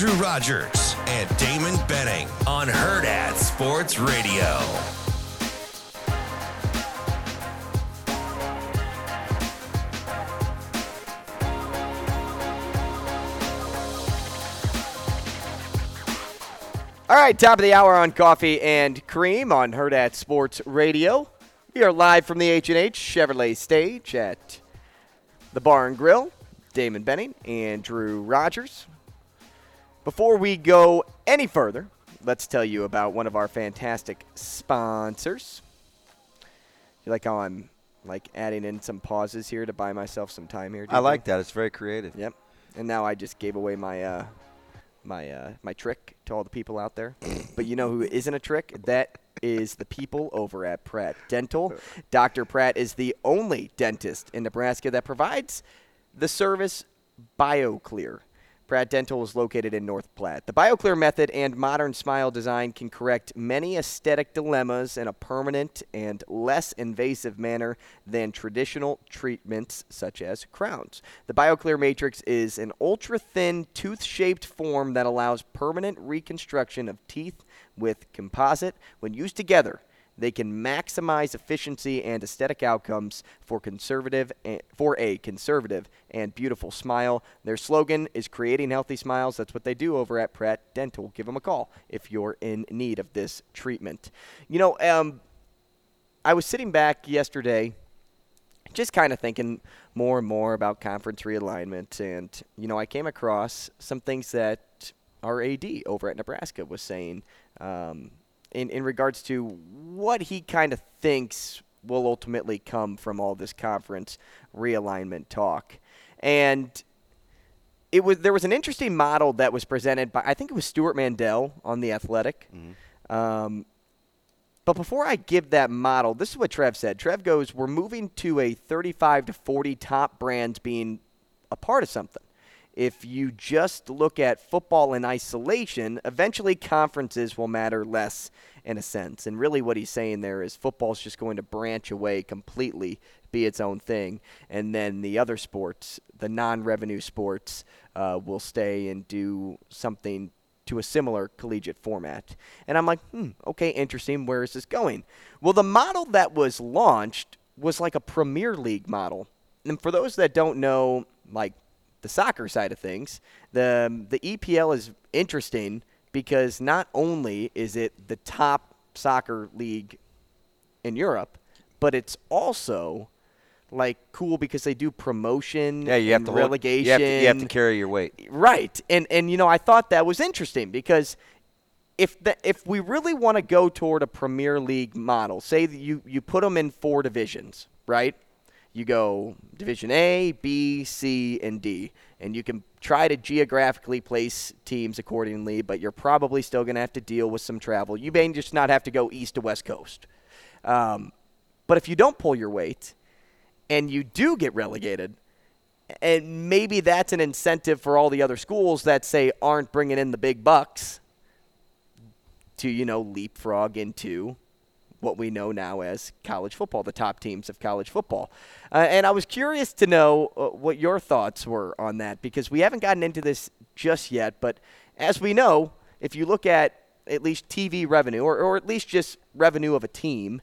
Andrew Rogers and Damon Benning on Hurrdat Sports Radio. All right, top of the hour on Coffee and Cream on Hurrdat Sports Radio. We are live from the H&H Chevrolet stage at the Bar and Grill. Damon Benning and Drew Rogers. Before we go any further, let's tell you about one of our fantastic sponsors. You like how I'm like adding in some pauses here to buy myself some time here? I like that. It's very creative. Yep. And now I just gave away my uh, my uh, my trick to all the people out there. but you know who isn't a trick? That is the people over at Pratt Dental. Dr. Pratt is the only dentist in Nebraska that provides the service BioClear. Pratt Dental is located in North Platte. The BioClear method and modern smile design can correct many aesthetic dilemmas in a permanent and less invasive manner than traditional treatments such as crowns. The BioClear Matrix is an ultra thin, tooth shaped form that allows permanent reconstruction of teeth with composite. When used together, they can maximize efficiency and aesthetic outcomes for conservative for a conservative and beautiful smile. Their slogan is creating healthy smiles. That's what they do over at Pratt Dental. Give them a call if you're in need of this treatment. You know, um, I was sitting back yesterday just kind of thinking more and more about conference realignment and you know, I came across some things that our AD over at Nebraska was saying um, in, in regards to what he kind of thinks will ultimately come from all this conference realignment talk. And it was there was an interesting model that was presented by I think it was Stewart Mandel on the Athletic. Mm-hmm. Um, but before I give that model, this is what Trev said. Trev goes, "We're moving to a 35 to 40 top brands being a part of something if you just look at football in isolation, eventually conferences will matter less in a sense. And really, what he's saying there is football's just going to branch away completely, be its own thing. And then the other sports, the non revenue sports, uh, will stay and do something to a similar collegiate format. And I'm like, hmm, okay, interesting. Where is this going? Well, the model that was launched was like a Premier League model. And for those that don't know, like the soccer side of things, the the EPL is interesting because not only is it the top soccer league in Europe, but it's also like cool because they do promotion yeah, you have to relegation. you, have to, you have to carry your weight. Right. And and you know, I thought that was interesting because if the, if we really want to go toward a Premier League model, say that you you put them in four divisions, right? You go Division A, B, C, and D. And you can try to geographically place teams accordingly, but you're probably still going to have to deal with some travel. You may just not have to go east to west coast. Um, but if you don't pull your weight and you do get relegated, and maybe that's an incentive for all the other schools that say aren't bringing in the big bucks to, you know, leapfrog into what we know now as college football, the top teams of college football. Uh, and I was curious to know uh, what your thoughts were on that because we haven't gotten into this just yet. But as we know, if you look at at least TV revenue or, or at least just revenue of a team,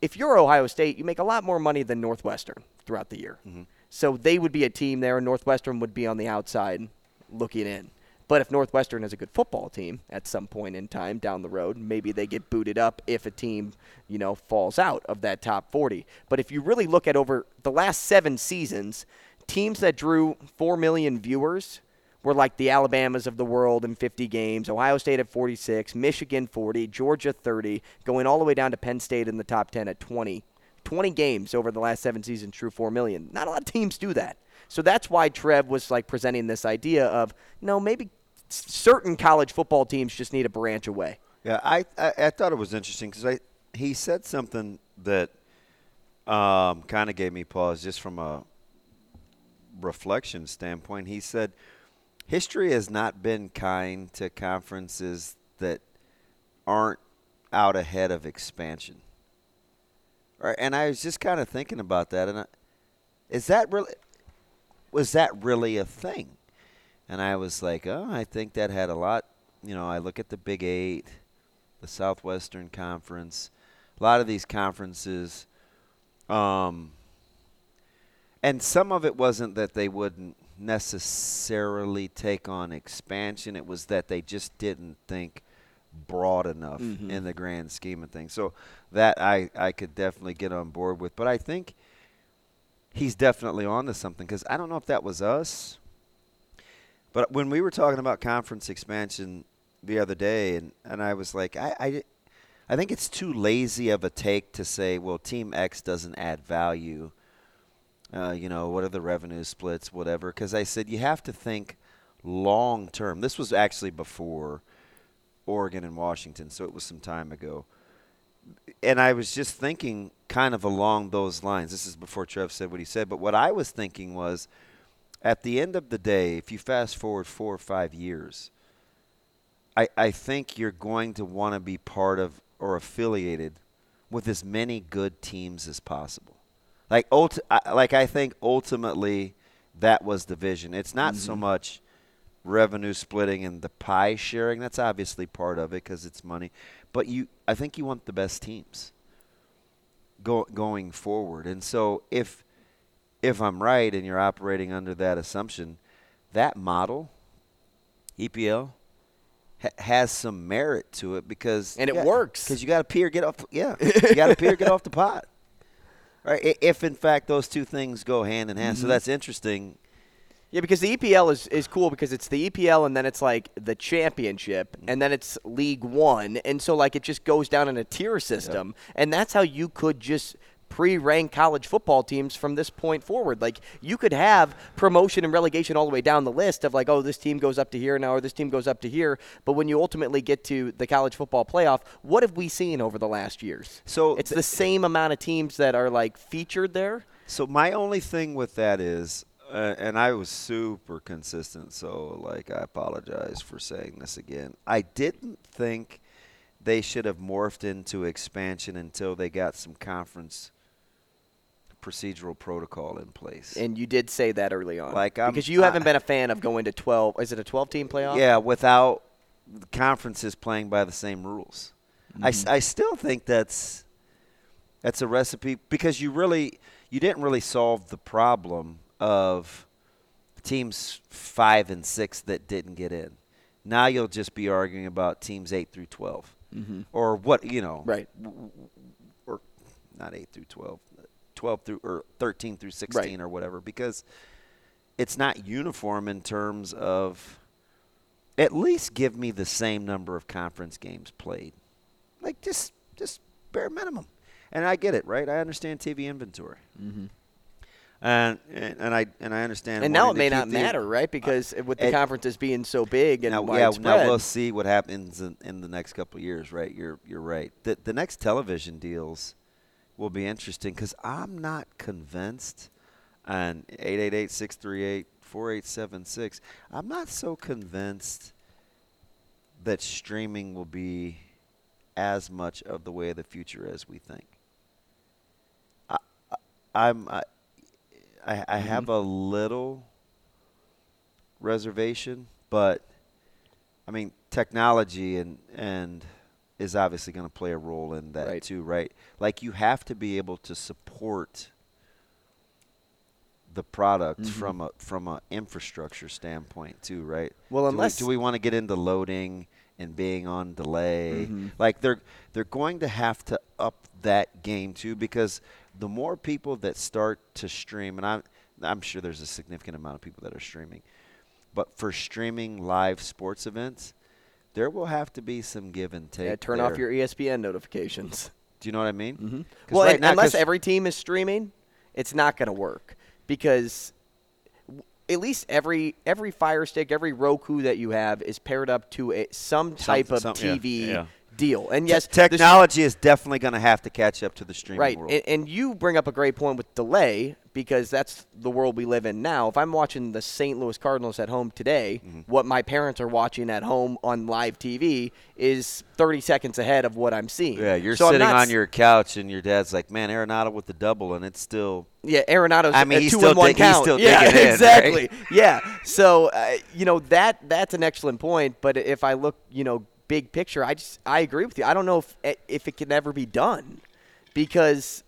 if you're Ohio State, you make a lot more money than Northwestern throughout the year. Mm-hmm. So they would be a team there, and Northwestern would be on the outside looking in. But if Northwestern has a good football team at some point in time down the road, maybe they get booted up if a team, you know, falls out of that top 40. But if you really look at over the last seven seasons, teams that drew 4 million viewers were like the Alabamas of the world in 50 games, Ohio State at 46, Michigan 40, Georgia 30, going all the way down to Penn State in the top 10 at 20 20 games over the last seven seasons, true 4 million. Not a lot of teams do that. So that's why Trev was like presenting this idea of, know, maybe certain college football teams just need a branch away. Yeah, I I, I thought it was interesting because he said something that um, kind of gave me pause just from a reflection standpoint. He said history has not been kind to conferences that aren't out ahead of expansion. Right, and I was just kind of thinking about that, and I, is that really was that really a thing? And I was like, oh, I think that had a lot. You know, I look at the Big Eight, the Southwestern Conference, a lot of these conferences, um, and some of it wasn't that they wouldn't necessarily take on expansion. It was that they just didn't think broad enough in the grand scheme of things. So that I, I could definitely get on board with. But I think he's definitely on to something because I don't know if that was us. But when we were talking about conference expansion the other day, and, and I was like, I, I, I think it's too lazy of a take to say, well, Team X doesn't add value. Uh, you know, what are the revenue splits, whatever. Because I said you have to think long term. This was actually before Oregon and Washington, so it was some time ago. And I was just thinking kind of along those lines. This is before Trev said what he said, but what I was thinking was at the end of the day, if you fast forward four or five years, I, I think you're going to want to be part of or affiliated with as many good teams as possible. Like, ulti- I, like I think ultimately that was the vision. It's not so mm-hmm. much revenue splitting and the pie sharing. That's obviously part of it because it's money. But you, I think you want the best teams go, going forward. And so if if I'm right and you're operating under that assumption, that model, EPL, ha- has some merit to it because And it works. because you got to peer get off. Yeah, you got to peer get off the pot. Right. If in fact those two things go hand in hand, so mm-hmm. that's interesting. Yeah, because the EPL is, is cool because it's the EPL and then it's like the championship mm-hmm. and then it's League One. And so, like, it just goes down in a tier system. And that's how you could just pre rank college football teams from this point forward. Like, you could have promotion and relegation all the way down the list of, like, oh, this team goes up to here now or this team goes up to here. But when you ultimately get to the college football playoff, what have we seen over the last years? So it's th- the same amount of teams that are, like, featured there. So my only thing with that is, uh, and I was super consistent, so like I apologize for saying this again. I didn't think they should have morphed into expansion until they got some conference procedural protocol in place. And you did say that early on. Like, I'm- because you haven't been a fan of going to 12. Is it a 12 team playoff? Yeah, without conferences playing by the same rules. I, Mm-hmm. I still think that's that's a recipe because you really you didn't really solve the problem of teams five and six that didn't get in. Now you'll just be arguing about teams eight through 12 or what you know, Mm-hmm. Right. or not eight through 12, 12 through or 13 through 16 or whatever because it's not uniform in terms of at least give me the same number of conference games played. Like just just bare minimum. And I get it, right? I understand TV inventory. Mm-hmm. And, and and I and I understand. And now it may not the- matter, right? Because with the it- conferences being so big and now, yeah, widespread. now we'll see what happens in, in the next couple of years, right? You're you're right. The the next television deals will be interesting because I'm not convinced. On 888-638-4876, I'm not so convinced that streaming will be as much of the way of the future as we think. I, I, I'm I, I, I mm-hmm. have a little reservation, but I mean technology and and is obviously going to play a role in that Right. too, right? Like you have to be able to support the product from a from a infrastructure standpoint too, right? Well, Do we- unless- do we want to get into loading and being on delay? Mm-hmm. Like they're they're going to have to up that game too because the more people that start to stream, and I'm I'm sure there's a significant amount of people that are streaming, but for streaming live sports events, there will have to be some give and take. Yeah, turn off your ESPN notifications. Do you know what I mean? Mm-hmm. Well, and unless every team is streaming, it's not going to work because w- at least every every Fire Stick, every Roku that you have is paired up to a, some type Something- of some- yeah, TV yeah. Deal. And yes, technology is definitely going to have to catch up to the streaming Right, world. and, and you bring up a great point with delay because that's the world we live in now. If I'm watching the St. Louis Cardinals at home today, Mm-hmm. what my parents are watching at home on live TV is 30 seconds ahead of what I'm seeing. yeah, you're So sitting on your couch and your dad's like, "Man, Arenado with the double," and it's still yeah. Arenado's I mean, he's two still one dig- he's still yeah, digging in, right? exactly. Yeah, so uh, you know that that's an excellent point. But if I look, you know, big picture, I just I agree with you. I don't know if eh, if it can ever be done because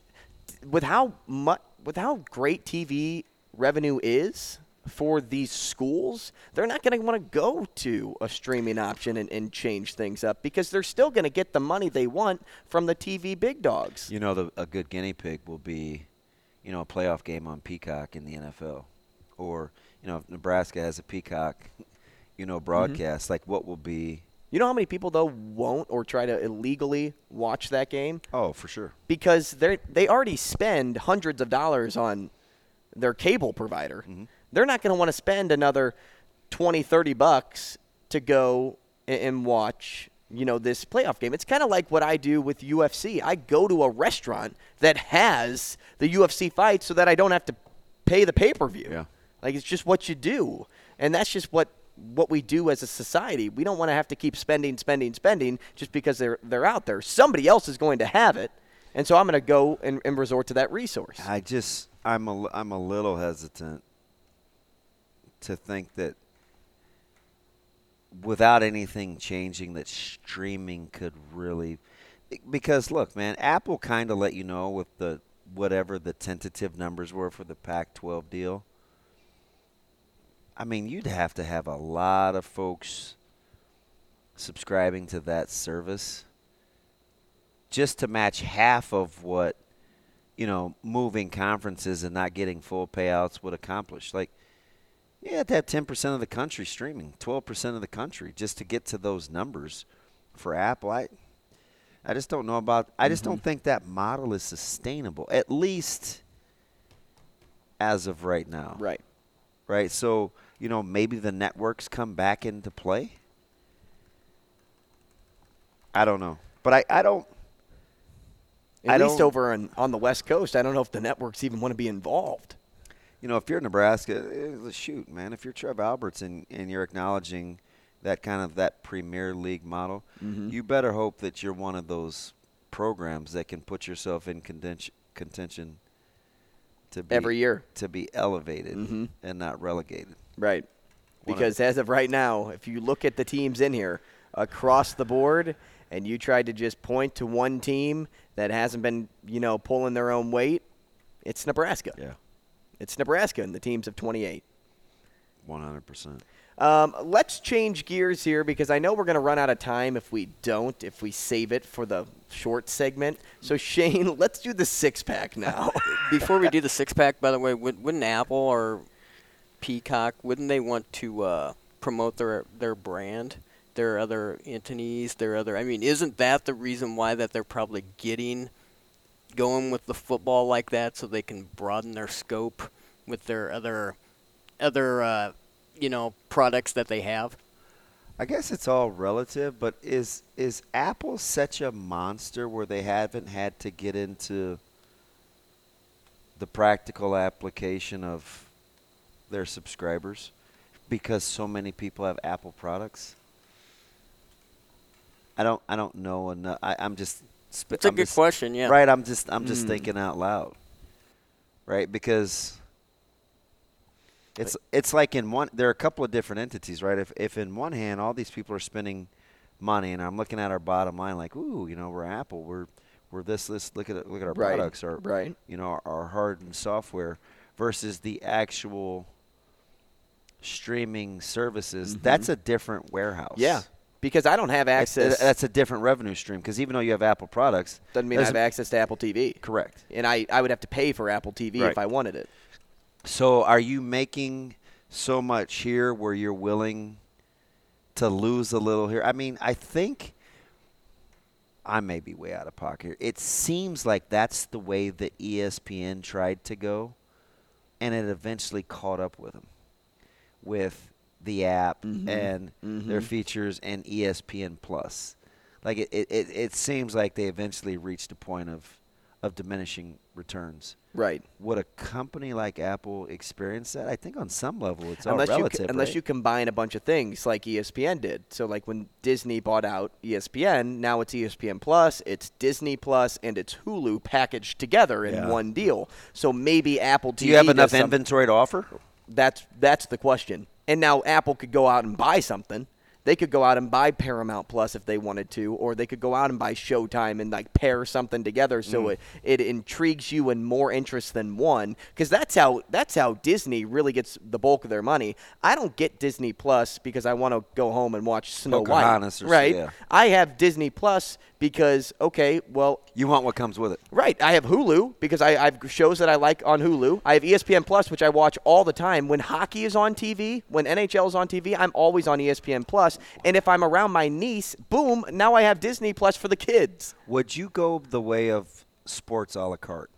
with how much with how great TV revenue is for these schools, they're not going to want to go to a streaming option and, and change things up because they're still going to get the money they want from the TV big dogs. You know, the, a good guinea pig will be, you know, a playoff game on Peacock in the NFL, or you know, if Nebraska has a Peacock, you know, broadcast. Like, what will be? You know how many people though won't or try to illegally watch that game Oh, for sure. because they they already spend hundreds of dollars on their cable provider. Mm-hmm. They're not going to want to spend another 20, 30 bucks to go and watch, you know, this playoff game. It's kind of like what I do with UFC. I go to a restaurant that has the UFC fight so that I don't have to pay the pay-per-view. Yeah. Like it's just what you do. And that's just what what we do as a society. We don't want to have to keep spending, spending, spending just because they're they're out there. Somebody else is going to have it. And so I'm going to go and, and resort to that resource. I just, I'm a, I'm a little hesitant to think that without anything changing, that streaming could really, because look, man, Apple kind of let you know with the whatever the tentative numbers were for the Pac-12 deal. I mean, you'd have to have a lot of folks subscribing to that service just to match half of what you know moving conferences and not getting full payouts would accomplish. Like, you have to have ten percent of the country streaming, twelve percent of the country just to get to those numbers for Apple. I, I just don't know about. I just don't mm-hmm. think that model is sustainable. At least as of right now Right. right? So, you know, maybe the networks come back into play. I don't know. But I, I don't At I least don't- over on, on the West Coast, I don't know if the networks even want to be involved. you know, if you're Nebraska, eh, shoot, man, if you're Trev Alberts and, and you're acknowledging that kind of that Premier League model, Mm-hmm. you better hope that you're one of those programs that can put yourself in contention, contention to be Every year. to be elevated Mhm. and not relegated. Right. One of- Because as of right now, if you look at the teams in here across the board and you tried to just point to one team that hasn't been, you know, pulling their own weight, it's Nebraska. Yeah, It's Nebraska and the teams of 28. 100%. Um, let's change gears here because I know we're going to run out of time if we don't, if we save it for the short segment. So, Shane, let's do the six pack now. Before we do the six pack, by the way, would, wouldn't Apple or Peacock wouldn't they want to uh, promote their their brand, their other entities, their other? I mean, isn't that the reason why that they're probably getting going with the football like that, so they can broaden their scope with their other other uh, you know products that they have? I guess it's all relative, but is is Apple such a monster where they haven't had to get into the practical application of their subscribers because so many people have Apple products? I don't I don't know enough. I, I'm just sp- It's a I'm good just- question, yeah. Right, I'm just I'm just Mm. thinking out loud. Right? Because it's it's like in one there are a couple of different entities, right? If if in one hand all these people are spending money and I'm looking at our bottom line like, ooh, you know, we're Apple, we're we're this this look at look at our Right, products our right. you know, our, our hardened software versus the actual streaming services. That's a different warehouse. Mm-hmm. yeah. Because I don't have access. That's a different revenue stream because even though you have Apple products, doesn't mean I have access to Apple TV. correct. And I, I would have to pay for Apple TV Right. if I wanted it. So are you making so much here where you're willing to lose a little here? I mean, I think I may be way out of pocket. here. It seems like that's the way that ESPN tried to go, and it eventually caught up with them, with the app Mm-hmm. and their features and ESPN Plus. Like it, it, it, seems like they eventually reached a point of, of diminishing returns. Right. Would a company like Apple experience that? I think on some level it's all unless you relative. c- unless right? you combine a bunch of things like ESPN did. So like when Disney bought out ESPN, now it's ESPN Plus, it's Disney Plus, and it's Hulu packaged together in Yeah. one deal. So maybe Apple TV Do you have enough inventory to offer? That's that's the question. And now Apple could go out and buy something. They could go out and buy Paramount Plus if they wanted to, or they could go out and buy Showtime and like pair something together so mm. it, it intrigues you in more interest than one. Because that's how that's how Disney really gets the bulk of their money. I don't get Disney Plus because I want to go home and watch Snow Pocahontas or White, right? yeah. I have Disney Plus because okay, well, You want what comes with it. Right. I have Hulu because I, I have shows that I like on Hulu. I have ESPN Plus, which I watch all the time. When hockey is on TV, when NHL is on TV, I'm always on ESPN Plus. And if I'm around my niece, boom, now I have Disney Plus for the kids. Would you go the way of sports a la carte?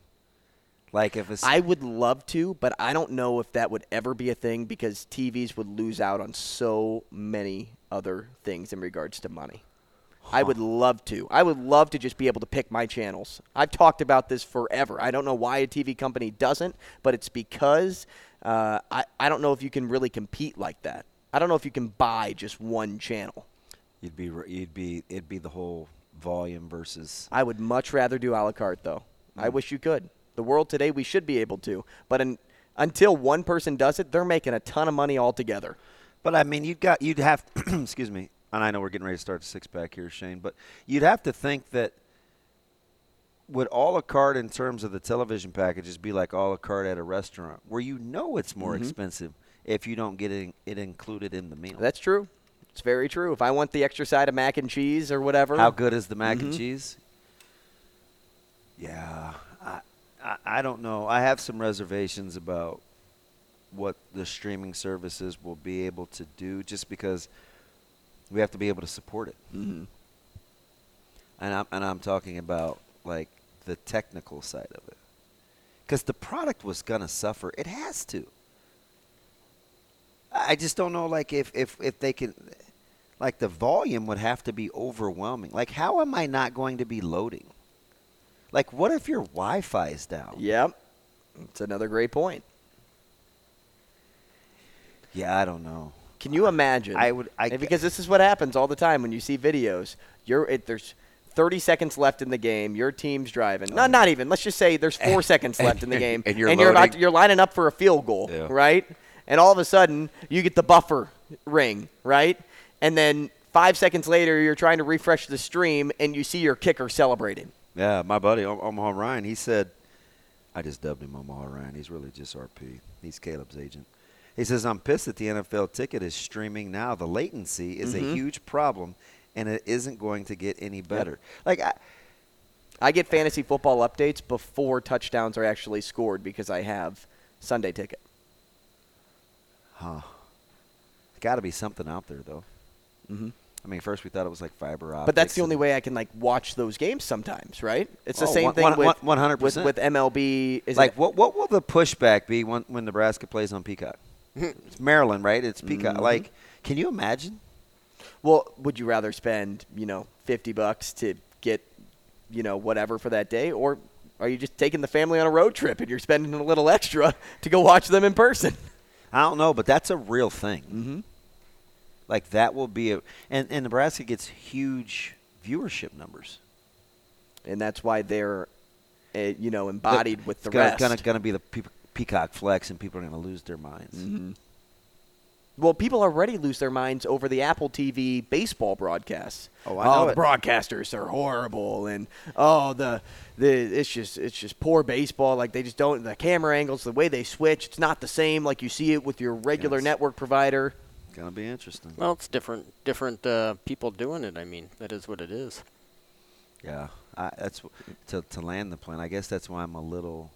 Like if it's I would love to, but I don't know if that would ever be a thing because TVs would lose out on so many other things in regards to money. I would love to. I would love to just be able to pick my channels. I've talked about this forever. I don't know why a TV company doesn't, but it's because uh, I, I don't know if you can really compete like that. I don't know if you can buy just one channel. you'd be you'd be it'd be the whole volume versus I would much rather do a la carte, though. I mm. wish you could. The world today, we should be able to. But in, until one person does it, they're making a ton of money altogether. But I mean, you'd got you'd have excuse me, and I know we're getting ready to start the six pack here, Shane. But you'd have to think that would a la carte in terms of the television packages be like a la carte at a restaurant, where you know it's more mm-hmm. expensive if you don't get it, it included in the meal. That's true. It's very true. If I want the extra side of mac and cheese or whatever, How good is the mac Mm-hmm. and cheese? Yeah, I, I I don't know. I have some reservations about what the streaming services will be able to do, just because we have to be able to support it. Mm-hmm. And I'm and I'm talking about like the technical side of it, because the product was gonna suffer. It has to. I just don't know, like if if if they can, like the volume would have to be overwhelming. Like, how am I not going to be loading? Like, what if your Wi-Fi is down? Yep. It's another great point. Yeah, I don't know. Can you imagine? I would- I because this is what happens all the time when you see videos. You're it, there's 30 seconds left in the game. Your team's driving. No, not even. Let's just say there's four seconds left in the game, and you're and about loading. to, you're lining up for a field goal, Yeah. right? And all of a sudden you get the buffer ring, right? And then five seconds later you're trying to refresh the stream and you see your kicker celebrating. Yeah, my buddy Omaha Ryan, he said, I just dubbed him Omaha Ryan. He's really just RP. He's Caleb's agent. He says, I'm pissed that the NFL ticket is streaming now. The latency is a mm-hmm. huge problem, and it isn't going to get any better. Like, I, I get fantasy football updates before touchdowns are actually scored because I have Sunday ticket. Huh. Got to be something out there, though. Mhm. I mean, first we thought it was like fiber optics. But that's the only way I can like watch those games sometimes, right? It's the Oh, same one- thing one- with 100%. with with MLB. Is like it, what what will the pushback be when when Nebraska plays on Peacock? it's Maryland, right? It's Peacock. Mm-hmm. Like, can you imagine? well, would you rather spend you know fifty bucks to get you know whatever for that day, or are you just taking the family on a road trip and you're spending a little extra to go watch them in person? I don't know, but that's a real thing. Mm-hmm. Like that will be a and, and Nebraska gets huge viewership numbers. And that's why they're uh, you know embodied with the it's gonna, rest. Gonna, gonna be the pe- Peacock flex, and people are gonna lose their minds. Mm-hmm. Well, people already lose their minds over the Apple TV baseball broadcasts. Oh, I know the it. broadcasters are horrible, and oh, the the it's just it's just poor baseball. Like they just don't the camera angles, the way they switch, it's not the same like you see it with your regular Yes. network provider. Gonna be interesting. Well, it's different different uh, people doing it. I mean, that is what it is. Yeah, I, that's to to land the plane. I guess that's why I'm a little,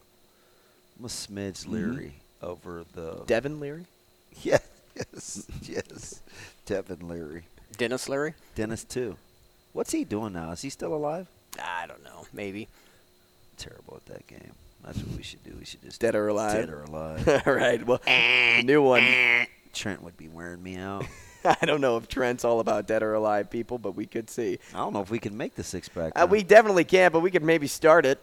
I'm a smidge Mm-hmm. leery over the. Devin Leary. Yeah, yes, yes. Devin Leary, Denis Leary. Dennis too. What's he doing now? Is he still alive? I don't know. Maybe. Terrible at that game. That's what we should do. We should just Dead or alive? Dead or alive. All right. Well, new one. Trent would be wearing me out. I don't know if Trent's all about dead or alive people, but we could see. I don't know if we can make the six pack. Uh, we definitely can, but we could maybe start it.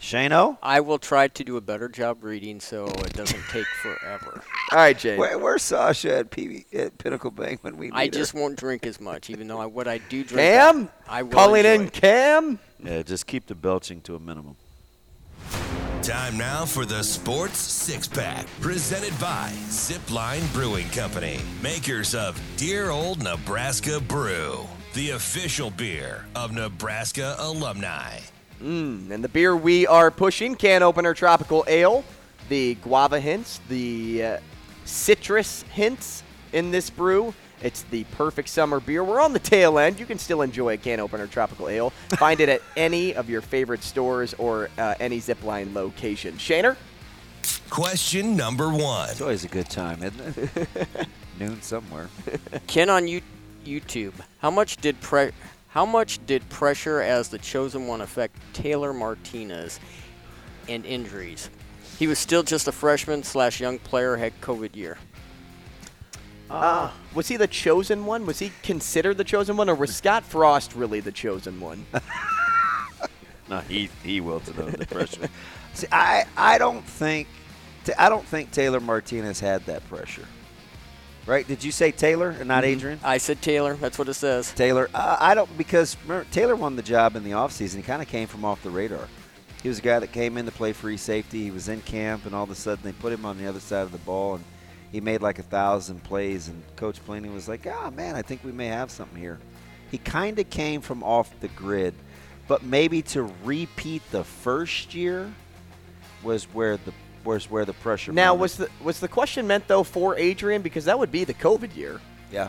Shano? I will try to do a better job reading so it doesn't take forever. All right, Jay. Where, where's Sasha at, PB, at Pinnacle Bank when we need I her? just won't drink as much, even though I, what I do drink. Cam? I will Calling enjoy in it. Cam? Yeah, just keep the belching to a minimum. Time now for the Sports Six Pack, presented by Zipline Brewing Company, makers of Dear Old Nebraska Brew, the official beer of Nebraska alumni. Mm, and the beer we are pushing, can opener tropical ale, the guava hints, the uh, citrus hints in this brew. It's the perfect summer beer. We're on the tail end. You can still enjoy a can opener tropical ale. Find it at any of your favorite stores or uh, any Zipline location. Shaner? Question number one. It's always a good time, isn't it? Noon somewhere. Ken on you, YouTube. How much did pre- How much did pressure as the chosen one affect Taylor Martinez and injuries? He was still just a freshman slash young player. Had COVID year. Uh, was he the chosen one? Was he considered the chosen one, or was Scott Frost really the chosen one? No, he he wilted under the pressure. See, I I don't think I don't think Taylor Martinez had that pressure. Right? Did you say Taylor and not Adrian? I said Taylor. That's what it says. Taylor, uh, I don't because remember, Taylor won the job in the offseason. He kind of came from off the radar. He was a guy that came in to play free safety. He was in camp, and all of a sudden they put him on the other side of the ball, and he made like a thousand plays. And Coach Pelini was like, "Ah, man, I think we may have something here." He kind of came from off the grid, but maybe to repeat the first year was where the was where the pressure. now, mounted. was the was the question meant though for Adrian because that would be the COVID year? yeah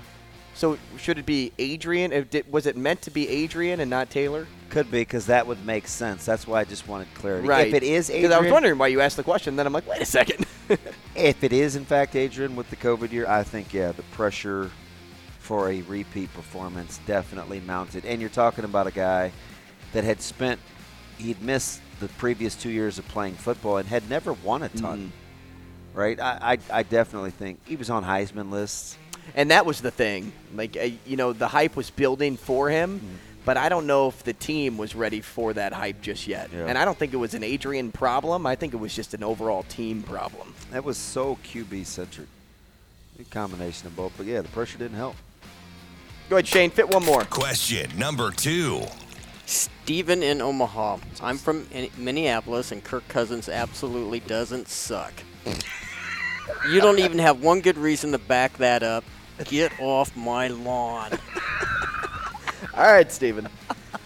So should it be Adrian? If did, was it meant to be Adrian and not Taylor? could be because that would make sense. That's why I just wanted clarity. Right. If it is because Adrian, I was wondering why you asked the question. Then I'm like, wait a second. If it is in fact Adrian with the COVID year, I think yeah, the pressure for a repeat performance definitely mounted. And you're talking about a guy that had spent he'd missed the previous two years of playing football and had never won a ton. Right? I, I I definitely think he was on Heisman lists. and that was the thing. Like uh, you know, the hype was building for him. But I don't know if the team was ready for that hype just yet. Yeah. And I don't think it was an Adrian problem. I think it was just an overall team problem. That was so QB centric. A combination of both. But yeah, the pressure didn't help. Go ahead, Shane. Fit one more. Question number two. Steven in Omaha. I'm from in- Minneapolis, and Kirk Cousins absolutely doesn't suck. you don't even have one good reason to back that up. Get off my lawn. All right, Steven.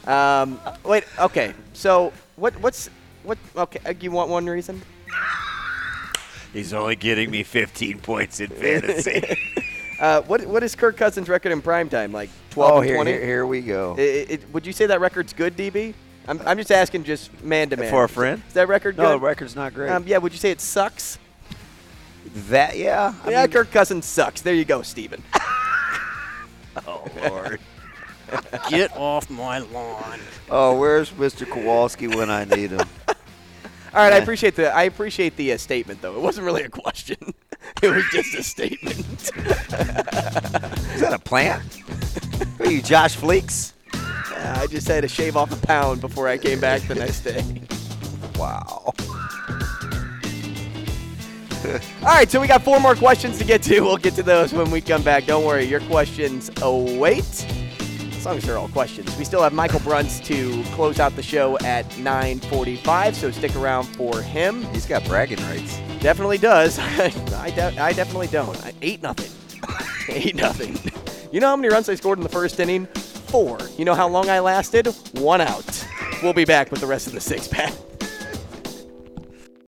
Um, wait. Okay. So what? What's what? Okay. uh, You want one reason? He's only getting me 15 points in fantasy. Uh, what What is Kirk Cousins' record in prime time? Like 12 oh, and here, 20? here, here we go. I- I- it- would you say that record's good, DB? I'm, I'm just asking, just man to man. For a friend? Is that record no, the good? record's not great. Um, yeah. Would you say it sucks? that, yeah. I yeah, mean- Kirk Cousins sucks. There you go, Steven. Oh, Lord. Get off my lawn. oh, where's Mr. Kowalski when I need him? All right, I appreciate the I appreciate the uh, statement though. It wasn't really a question. it was just a statement. Is that a plant? Are you Josh Fleeks? Uh, I just had to shave off a pound before I came back the next day. Wow. All right, so we got four more questions to get to. We'll get to those when we come back. Don't worry, your questions await. As long as they're all questions. We still have Michael Brunts to close out the show at 9:45, so stick around for him. He's got bragging rights. Definitely does. I, de- I definitely don't. I, eight nothing. eight nothing. You know how many runs I scored in the first inning? Four. You know how long I lasted? One out. We'll be back with the rest of the six pack.